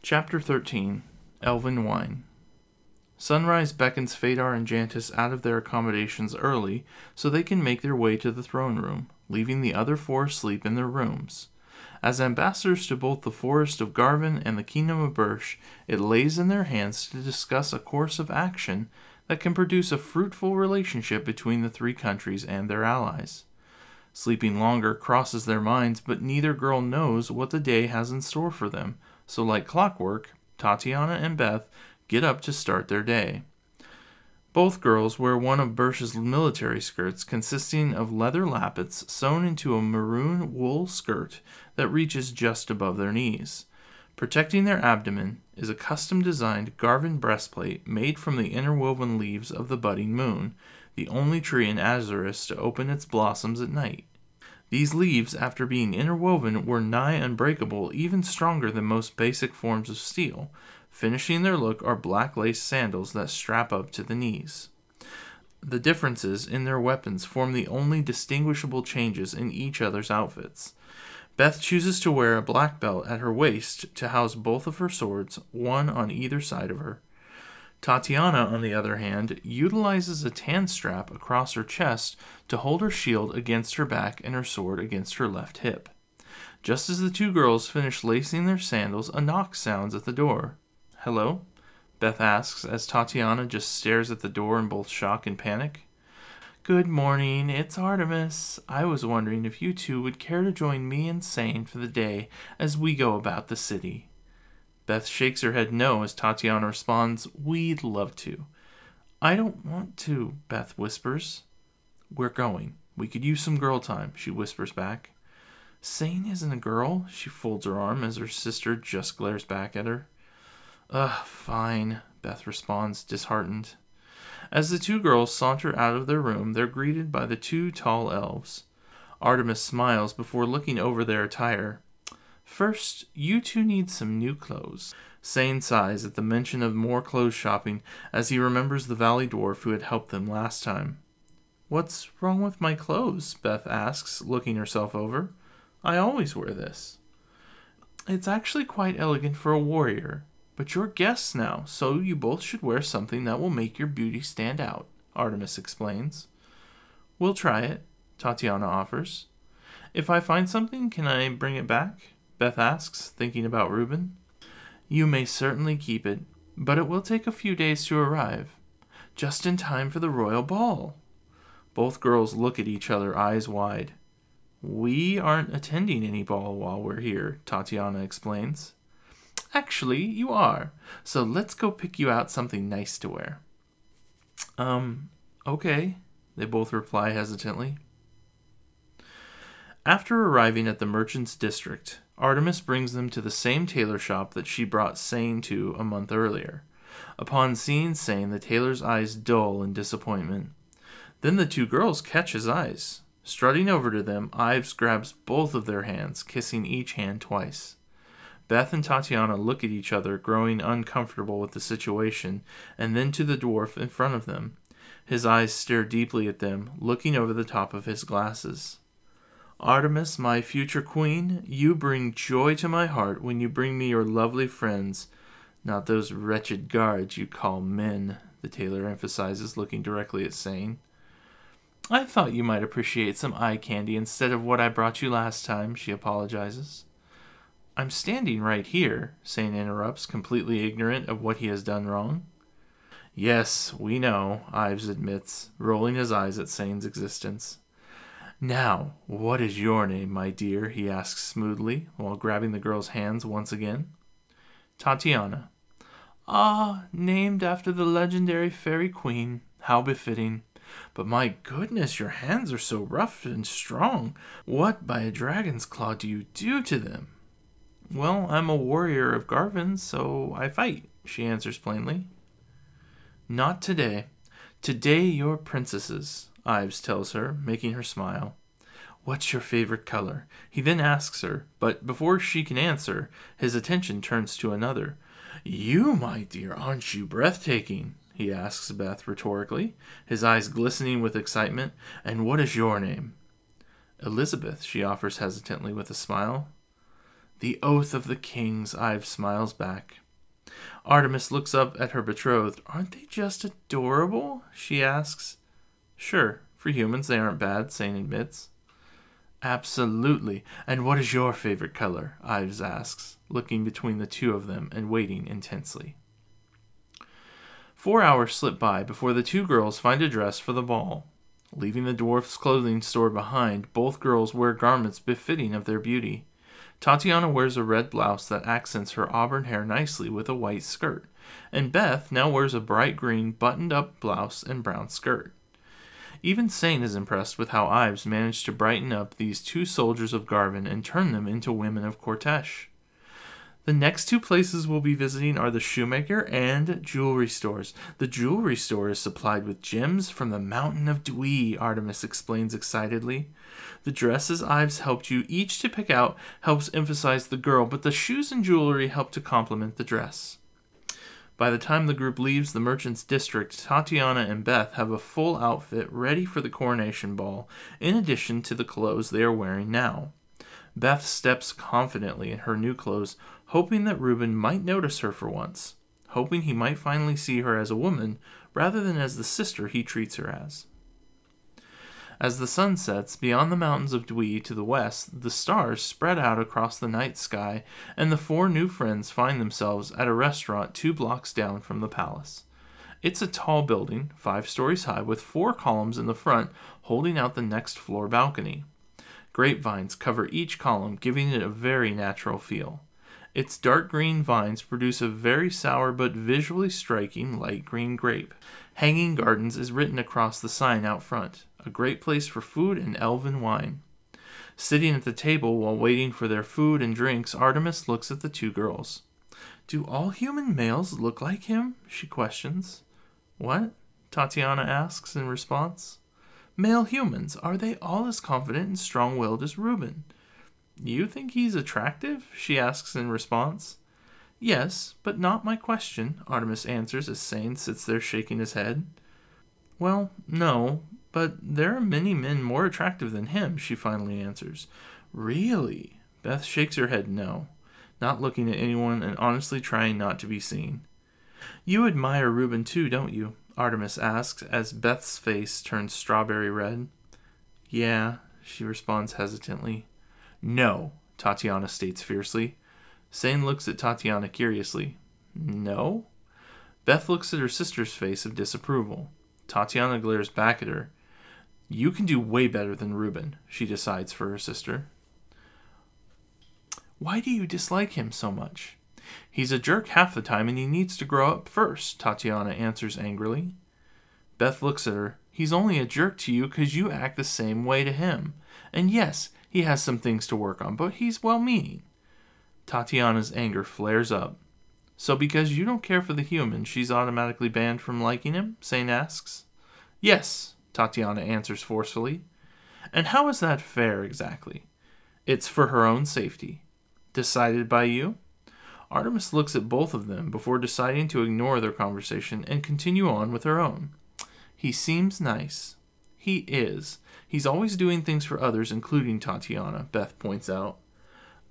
Chapter 13 Elven Wine Sunrise beckons Fedar and Jantis out of their accommodations early so they can make their way to the throne room, leaving the other four asleep in their rooms. As ambassadors to both the Forest of Garvin and the Kingdom of Birch, it lays in their hands to discuss a course of action that can produce a fruitful relationship between the three countries and their allies. Sleeping longer crosses their minds, but neither girl knows what the day has in store for them, so like clockwork, Tatiana and Beth get up to start their day. Both girls wear one of Birch's military skirts consisting of leather lappets sewn into a maroon wool skirt that reaches just above their knees. Protecting their abdomen is a custom designed Garvin breastplate made from the interwoven leaves of the budding moon, the only tree in Azuris to open its blossoms at night. These leaves, after being interwoven, were nigh unbreakable, even stronger than most basic forms of steel. Finishing their look are black lace sandals that strap up to the knees. The differences in their weapons form the only distinguishable changes in each other's outfits. Beth chooses to wear a black belt at her waist to house both of her swords, one on either side of her. Tatiana, on the other hand, utilizes a tan strap across her chest to hold her shield against her back and her sword against her left hip. Just as the two girls finish lacing their sandals, a knock sounds at the door. Hello? Beth asks as Tatiana just stares at the door in both shock and panic. Good morning, it's Artemis. I was wondering if you two would care to join me and Sane for the day as we go about the city. Beth shakes her head no as Tatiana responds, We'd love to. I don't want to, Beth whispers. We're going. We could use some girl time, she whispers back. Sane isn't a girl, she folds her arm as her sister just glares back at her. Ugh, fine, Beth responds, disheartened. As the two girls saunter out of their room, they're greeted by the two tall elves. Artemis smiles before looking over their attire. First, you two need some new clothes. Sane sighs at the mention of more clothes shopping as he remembers the valley dwarf who had helped them last time. What's wrong with my clothes? Beth asks, looking herself over. I always wear this. It's actually quite elegant for a warrior, but you're guests now, so you both should wear something that will make your beauty stand out, Artemis explains. We'll try it, Tatiana offers. If I find something, can I bring it back? Beth asks, thinking about Reuben. You may certainly keep it, but it will take a few days to arrive, just in time for the royal ball. Both girls look at each other, eyes wide. We aren't attending any ball while we're here, Tatiana explains. Actually, you are. So let's go pick you out something nice to wear. Um, okay, they both reply hesitantly. After arriving at the merchant's district, Artemis brings them to the same tailor shop that she brought Sane to a month earlier. Upon seeing Sane, the tailor's eyes dull in disappointment. Then the two girls catch his eyes. Strutting over to them, Ives grabs both of their hands, kissing each hand twice. Beth and Tatiana look at each other, growing uncomfortable with the situation, and then to the dwarf in front of them. His eyes stare deeply at them, looking over the top of his glasses. Artemis, my future queen, you bring joy to my heart when you bring me your lovely friends, not those wretched guards you call men, the tailor emphasizes, looking directly at Sane. I thought you might appreciate some eye candy instead of what I brought you last time, she apologizes. I'm standing right here, Sane interrupts, completely ignorant of what he has done wrong. Yes, we know, Ives admits, rolling his eyes at Sane's existence. Now, what is your name, my dear? he asks smoothly, while grabbing the girl's hands once again. Tatiana. Ah, named after the legendary fairy queen. How befitting. But my goodness, your hands are so rough and strong. What by a dragon's claw do you do to them? Well, I'm a warrior of Garvin, so I fight, she answers plainly. Not today. Today you're princesses, Ives tells her, making her smile. What's your favorite color? He then asks her, but before she can answer, his attention turns to another. You, my dear, aren't you breathtaking? he asks Beth rhetorically, his eyes glistening with excitement. And what is your name? Elizabeth, she offers hesitantly with a smile. The oath of the kings, Ives smiles back. Artemis looks up at her betrothed. Aren't they just adorable? she asks. Sure, for humans they aren't bad, Sane admits. Absolutely. And what is your favorite color? Ives asks, looking between the two of them and waiting intensely. Four hours slip by before the two girls find a dress for the ball. Leaving the dwarf's clothing store behind, both girls wear garments befitting of their beauty. Tatiana wears a red blouse that accents her auburn hair nicely with a white skirt, and Beth now wears a bright green buttoned up blouse and brown skirt. Even Sane is impressed with how Ives managed to brighten up these two soldiers of Garvin and turn them into women of Cortesh. The next two places we'll be visiting are the shoemaker and jewelry stores. The jewelry store is supplied with gems from the mountain of Dwee, Artemis explains excitedly. The dresses Ives helped you each to pick out helps emphasize the girl, but the shoes and jewelry help to complement the dress. By the time the group leaves the merchant's district, Tatiana and Beth have a full outfit ready for the coronation ball, in addition to the clothes they are wearing now. Beth steps confidently in her new clothes, hoping that Reuben might notice her for once, hoping he might finally see her as a woman rather than as the sister he treats her as. As the sun sets beyond the mountains of Dwee to the west, the stars spread out across the night sky, and the four new friends find themselves at a restaurant two blocks down from the palace. It's a tall building, five stories high, with four columns in the front holding out the next floor balcony. Grapevines cover each column, giving it a very natural feel. Its dark green vines produce a very sour but visually striking light green grape. Hanging Gardens is written across the sign out front, a great place for food and elven wine. Sitting at the table while waiting for their food and drinks, Artemis looks at the two girls. Do all human males look like him? she questions. What? Tatiana asks in response. Male humans, are they all as confident and strong willed as Reuben? You think he's attractive? she asks in response. Yes, but not my question, Artemis answers as Sane sits there shaking his head. Well, no, but there are many men more attractive than him, she finally answers. Really? Beth shakes her head no, not looking at anyone and honestly trying not to be seen. You admire Reuben too, don't you? Artemis asks as Beth's face turns strawberry red. Yeah, she responds hesitantly. No, Tatiana states fiercely. Sane looks at Tatiana curiously. No? Beth looks at her sister's face of disapproval. Tatiana glares back at her. You can do way better than Reuben, she decides for her sister. Why do you dislike him so much? He's a jerk half the time and he needs to grow up first, Tatiana answers angrily. Beth looks at her. He's only a jerk to you because you act the same way to him. And yes, he has some things to work on, but he's well meaning. Tatiana's anger flares up. So, because you don't care for the human, she's automatically banned from liking him? Sane asks. Yes, Tatiana answers forcefully. And how is that fair exactly? It's for her own safety. Decided by you? Artemis looks at both of them before deciding to ignore their conversation and continue on with her own. He seems nice. He is. He's always doing things for others, including Tatiana, Beth points out.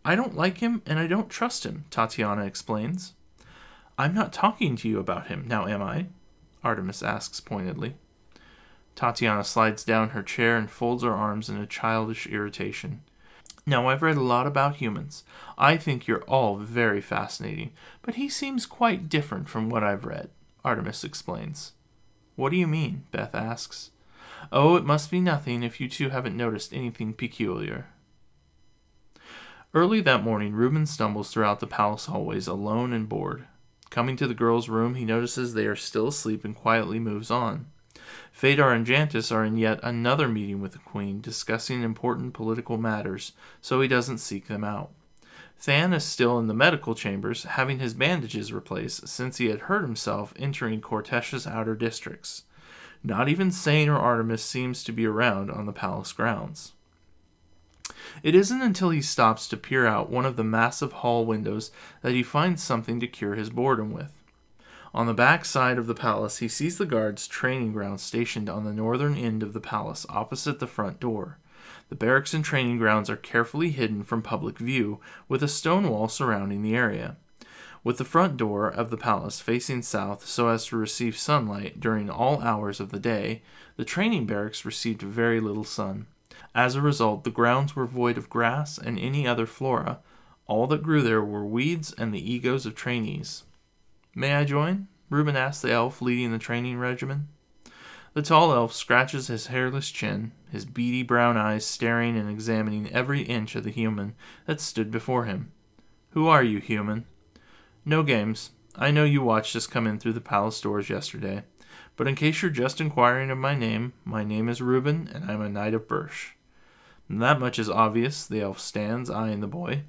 I don't like him and I don't trust him, Tatiana explains. I'm not talking to you about him, now am I? Artemis asks pointedly. Tatiana slides down her chair and folds her arms in a childish irritation. Now, I've read a lot about humans. I think you're all very fascinating, but he seems quite different from what I've read, Artemis explains. What do you mean? Beth asks. Oh, it must be nothing if you two haven't noticed anything peculiar. Early that morning, Reuben stumbles throughout the palace hallways alone and bored. Coming to the girls' room, he notices they are still asleep and quietly moves on. Phaedar and Jantis are in yet another meeting with the Queen, discussing important political matters, so he doesn't seek them out. Than is still in the medical chambers, having his bandages replaced since he had hurt himself entering Cortesh's outer districts. Not even Sane or Artemis seems to be around on the palace grounds. It isn't until he stops to peer out one of the massive hall windows that he finds something to cure his boredom with. On the back side of the palace, he sees the guards' training ground stationed on the northern end of the palace, opposite the front door. The barracks and training grounds are carefully hidden from public view, with a stone wall surrounding the area. With the front door of the palace facing south so as to receive sunlight during all hours of the day, the training barracks received very little sun. As a result, the grounds were void of grass and any other flora. All that grew there were weeds and the egos of trainees. May I join? Reuben asked the elf leading the training regimen. The tall elf scratches his hairless chin, his beady brown eyes staring and examining every inch of the human that stood before him. Who are you, human? No games. I know you watched us come in through the palace doors yesterday. But in case you're just inquiring of my name, my name is Reuben, and I'm a knight of Birch. That much is obvious, the elf stands, eyeing the boy.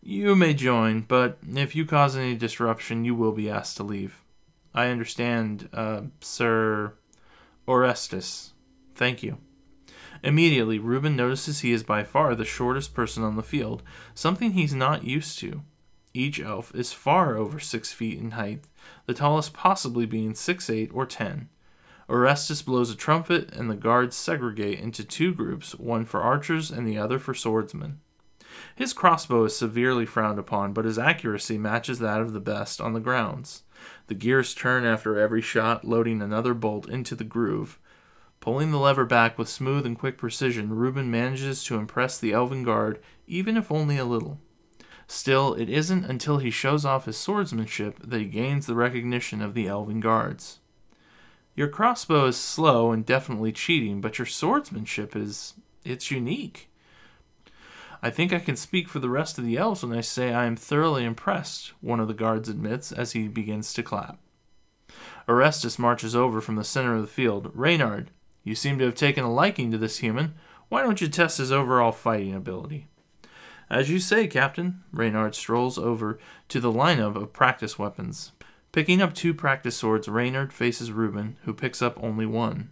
You may join, but if you cause any disruption, you will be asked to leave. I understand, uh, Sir Orestes. Thank you. Immediately, Reuben notices he is by far the shortest person on the field, something he's not used to. Each elf is far over six feet in height, the tallest possibly being six eight or ten. Orestes blows a trumpet, and the guards segregate into two groups, one for archers and the other for swordsmen. His crossbow is severely frowned upon, but his accuracy matches that of the best on the grounds. The gears turn after every shot, loading another bolt into the groove. Pulling the lever back with smooth and quick precision, Reuben manages to impress the elven guard, even if only a little. Still, it isn't until he shows off his swordsmanship that he gains the recognition of the elven guards. Your crossbow is slow and definitely cheating, but your swordsmanship is it's unique. I think I can speak for the rest of the elves when I say I am thoroughly impressed, one of the guards admits as he begins to clap. Orestes marches over from the center of the field. Reynard, you seem to have taken a liking to this human. Why don't you test his overall fighting ability? As you say, Captain. Reynard strolls over to the lineup of practice weapons. Picking up two practice swords, Reynard faces Reuben, who picks up only one.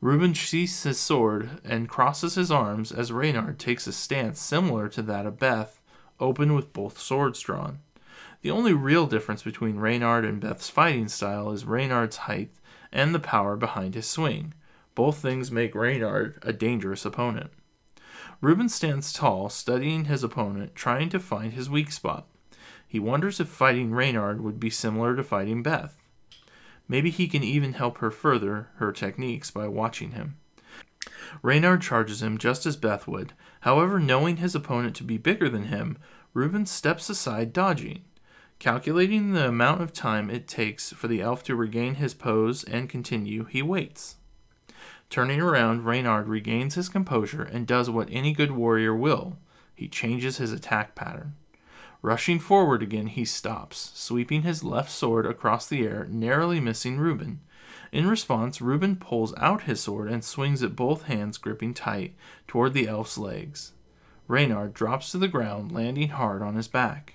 Reuben sheaths his sword and crosses his arms as Reynard takes a stance similar to that of Beth, open with both swords drawn. The only real difference between Reynard and Beth's fighting style is Reynard's height and the power behind his swing. Both things make Reynard a dangerous opponent. Reuben stands tall, studying his opponent, trying to find his weak spot. He wonders if fighting Reynard would be similar to fighting Beth. Maybe he can even help her further her techniques by watching him. Reynard charges him just as Beth would. However, knowing his opponent to be bigger than him, Reuben steps aside, dodging. Calculating the amount of time it takes for the elf to regain his pose and continue, he waits. Turning around, Reynard regains his composure and does what any good warrior will he changes his attack pattern. Rushing forward again, he stops, sweeping his left sword across the air, narrowly missing Reuben. In response, Reuben pulls out his sword and swings it both hands gripping tight toward the elf's legs. Reynard drops to the ground, landing hard on his back.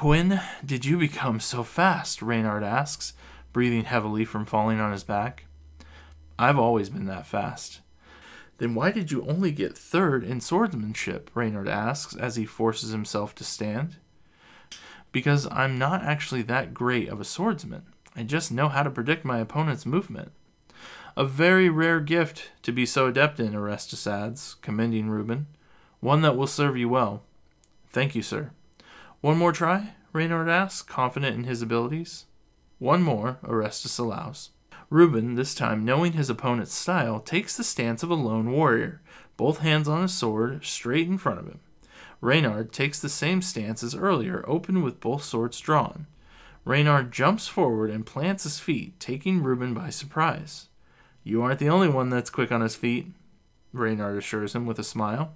When did you become so fast? Reynard asks, breathing heavily from falling on his back. I've always been that fast. Then why did you only get third in swordsmanship? Reynard asks as he forces himself to stand. Because I'm not actually that great of a swordsman. I just know how to predict my opponent's movement. A very rare gift to be so adept in, Orestes adds, commending Reuben. One that will serve you well. Thank you, sir. One more try? Reynard asks, confident in his abilities. One more, Orestes allows. Reuben, this time knowing his opponent's style, takes the stance of a lone warrior, both hands on his sword, straight in front of him. Reynard takes the same stance as earlier, open with both swords drawn. Reynard jumps forward and plants his feet, taking Reuben by surprise. You aren't the only one that's quick on his feet, Reynard assures him with a smile.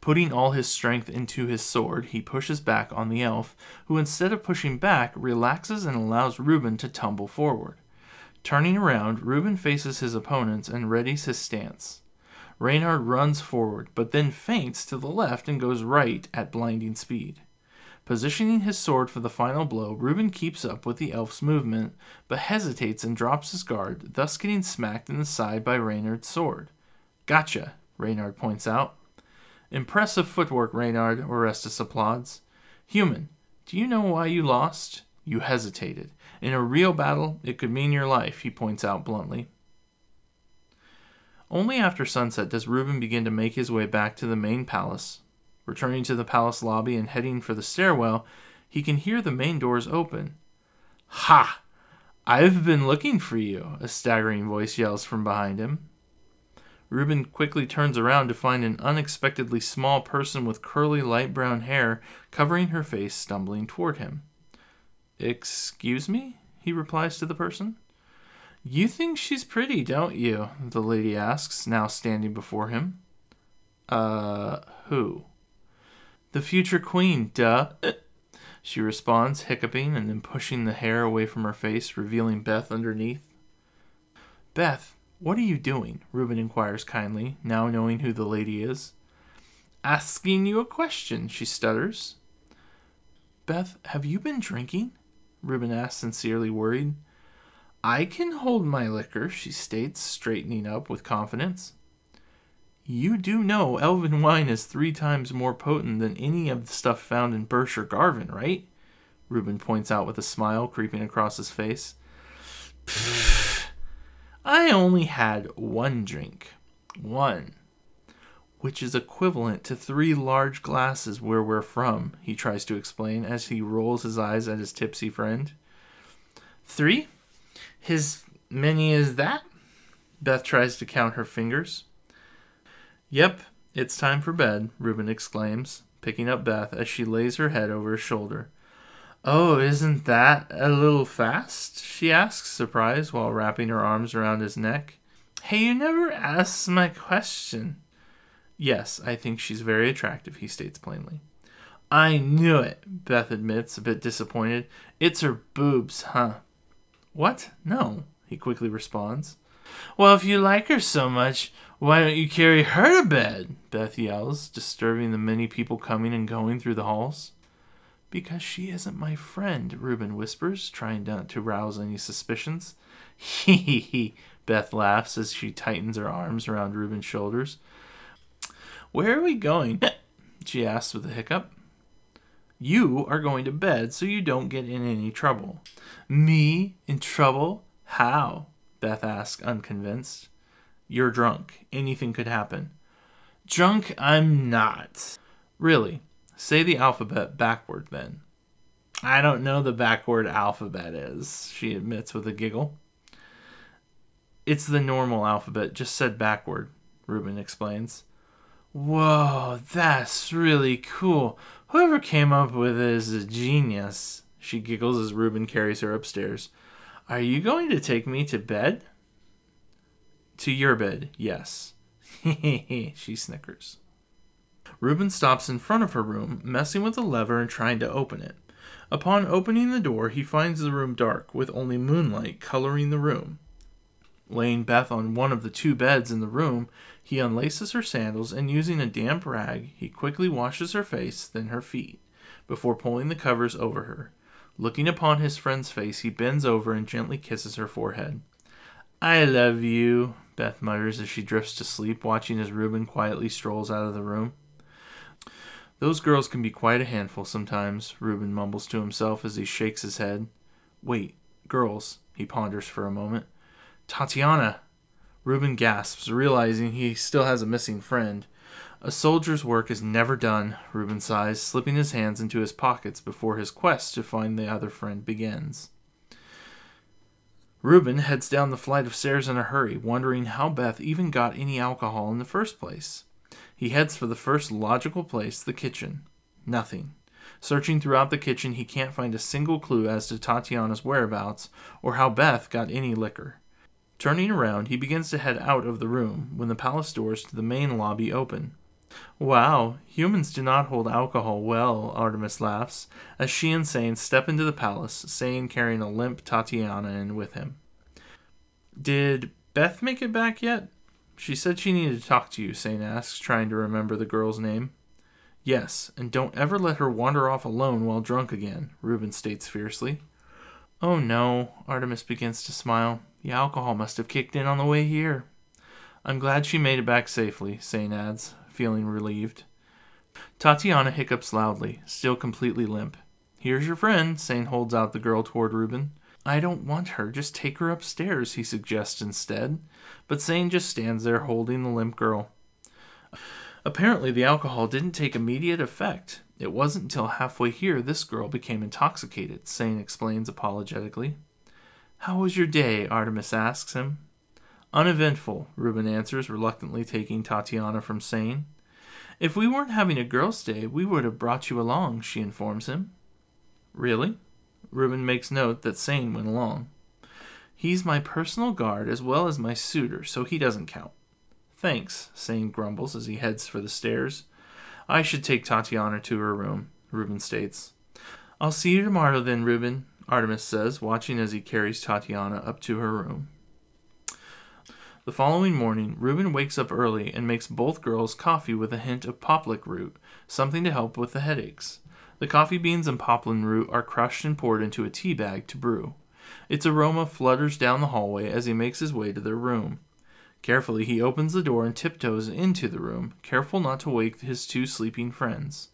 Putting all his strength into his sword, he pushes back on the elf, who instead of pushing back, relaxes and allows Reuben to tumble forward. Turning around, Reuben faces his opponents and readies his stance. Reynard runs forward, but then feints to the left and goes right at blinding speed. Positioning his sword for the final blow, Reuben keeps up with the elf's movement, but hesitates and drops his guard, thus getting smacked in the side by Reynard's sword. Gotcha, Reynard points out. Impressive footwork, Reynard, Orestes applauds. Human, do you know why you lost? You hesitated. In a real battle, it could mean your life, he points out bluntly. Only after sunset does Reuben begin to make his way back to the main palace. Returning to the palace lobby and heading for the stairwell, he can hear the main doors open. Ha! I've been looking for you, a staggering voice yells from behind him. Reuben quickly turns around to find an unexpectedly small person with curly light brown hair covering her face stumbling toward him. Excuse me? he replies to the person. You think she's pretty, don't you? the lady asks, now standing before him. Uh, who? The future queen, duh. She responds, hiccuping and then pushing the hair away from her face, revealing Beth underneath. Beth, what are you doing? Reuben inquires kindly, now knowing who the lady is. Asking you a question, she stutters. Beth, have you been drinking? Reuben asks, sincerely worried. I can hold my liquor, she states, straightening up with confidence. You do know elven wine is three times more potent than any of the stuff found in Birch or Garvin, right? Reuben points out with a smile creeping across his face. I only had one drink. One. Which is equivalent to three large glasses where we're from, he tries to explain as he rolls his eyes at his tipsy friend. Three? His many as that? Beth tries to count her fingers. Yep, it's time for bed, Reuben exclaims, picking up Beth as she lays her head over his shoulder. Oh, isn't that a little fast? she asks, surprised, while wrapping her arms around his neck. Hey, you never asked my question. Yes, I think she's very attractive, he states plainly. I knew it, Beth admits, a bit disappointed. It's her boobs, huh? What? No, he quickly responds. Well, if you like her so much, why don't you carry her to bed? Beth yells, disturbing the many people coming and going through the halls. Because she isn't my friend, Reuben whispers, trying not to rouse any suspicions. Hee hee hee, Beth laughs as she tightens her arms around Reuben's shoulders. Where are we going? she asks with a hiccup. You are going to bed so you don't get in any trouble. Me? In trouble? How? Beth asks, unconvinced. You're drunk. Anything could happen. Drunk, I'm not. Really? Say the alphabet backward then. I don't know the backward alphabet is, she admits with a giggle. It's the normal alphabet, just said backward, Reuben explains. Whoa, that's really cool. Whoever came up with it is a genius. She giggles as Reuben carries her upstairs. Are you going to take me to bed? To your bed, yes. she snickers. Reuben stops in front of her room, messing with the lever and trying to open it. Upon opening the door, he finds the room dark, with only moonlight coloring the room. Laying Beth on one of the two beds in the room, he unlaces her sandals and using a damp rag, he quickly washes her face, then her feet, before pulling the covers over her. Looking upon his friend's face, he bends over and gently kisses her forehead. I love you, Beth mutters as she drifts to sleep, watching as Reuben quietly strolls out of the room. Those girls can be quite a handful sometimes, Reuben mumbles to himself as he shakes his head. Wait, girls, he ponders for a moment. Tatiana! Reuben gasps, realizing he still has a missing friend. A soldier's work is never done, Reuben sighs, slipping his hands into his pockets before his quest to find the other friend begins. Reuben heads down the flight of stairs in a hurry, wondering how Beth even got any alcohol in the first place. He heads for the first logical place, the kitchen. Nothing. Searching throughout the kitchen, he can't find a single clue as to Tatiana's whereabouts or how Beth got any liquor. Turning around, he begins to head out of the room when the palace doors to the main lobby open. Wow, humans do not hold alcohol well, Artemis laughs, as she and Sane step into the palace, Sane carrying a limp Tatiana in with him. Did Beth make it back yet? She said she needed to talk to you, Sane asks, trying to remember the girl's name. Yes, and don't ever let her wander off alone while drunk again, Reuben states fiercely. Oh no, Artemis begins to smile. The alcohol must have kicked in on the way here. I'm glad she made it back safely, Sane adds, feeling relieved. Tatiana hiccups loudly, still completely limp. Here's your friend, Sane holds out the girl toward Reuben. I don't want her, just take her upstairs, he suggests instead. But Sane just stands there holding the limp girl. Apparently, the alcohol didn't take immediate effect. It wasn't until halfway here this girl became intoxicated, Sane explains apologetically. How was your day? Artemis asks him. Uneventful, Reuben answers, reluctantly taking Tatiana from Sane. If we weren't having a girls' day, we would have brought you along, she informs him. Really? Reuben makes note that Sane went along. He's my personal guard as well as my suitor, so he doesn't count. Thanks, Sane grumbles as he heads for the stairs. I should take Tatiana to her room, Reuben states. I'll see you tomorrow then, Reuben, Artemis says, watching as he carries Tatiana up to her room. The following morning, Reuben wakes up early and makes both girls coffee with a hint of poplic root, something to help with the headaches. The coffee beans and poplin root are crushed and poured into a tea bag to brew. Its aroma flutters down the hallway as he makes his way to their room. Carefully, he opens the door and tiptoes into the room, careful not to wake his two sleeping friends.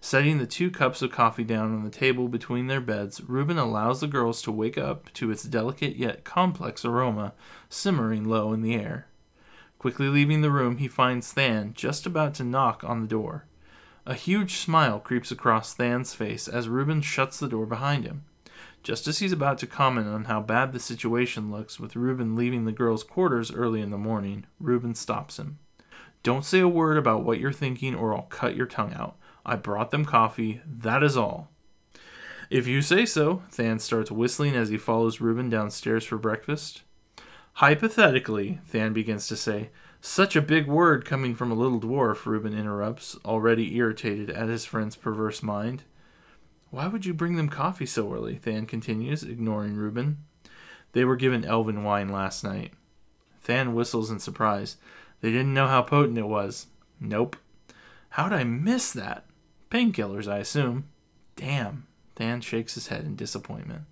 Setting the two cups of coffee down on the table between their beds, Reuben allows the girls to wake up to its delicate yet complex aroma simmering low in the air. Quickly leaving the room, he finds Than just about to knock on the door. A huge smile creeps across Than's face as Reuben shuts the door behind him. Just as he's about to comment on how bad the situation looks with Reuben leaving the girls' quarters early in the morning, Reuben stops him. Don't say a word about what you're thinking or I'll cut your tongue out. I brought them coffee, that is all. If you say so, Than starts whistling as he follows Reuben downstairs for breakfast. Hypothetically, Than begins to say. Such a big word coming from a little dwarf, Reuben interrupts, already irritated at his friend's perverse mind. Why would you bring them coffee so early? Than continues, ignoring Reuben. They were given elven wine last night. Than whistles in surprise. They didn't know how potent it was. Nope. How'd I miss that? Painkillers, I assume. Damn. Than shakes his head in disappointment.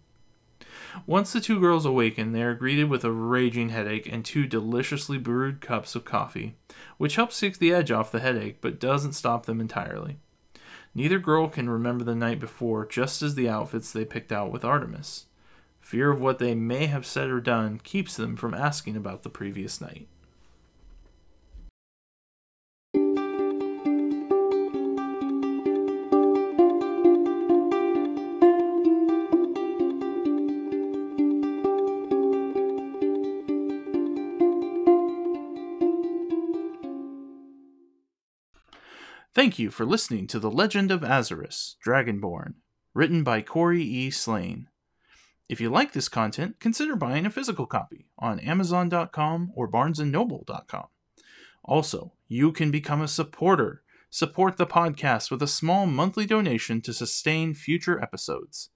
Once the two girls awaken, they are greeted with a raging headache and two deliciously brewed cups of coffee, which helps take the edge off the headache but doesn't stop them entirely. Neither girl can remember the night before, just as the outfits they picked out with Artemis. Fear of what they may have said or done keeps them from asking about the previous night. Thank you for listening to The Legend of Azarus, Dragonborn, written by Corey E. Slane. If you like this content, consider buying a physical copy on Amazon.com or BarnesandNoble.com. Also, you can become a supporter. Support the podcast with a small monthly donation to sustain future episodes.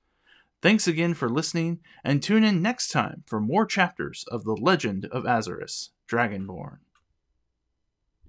Thanks again for listening, and tune in next time for more chapters of The Legend of Azarus, Dragonborn.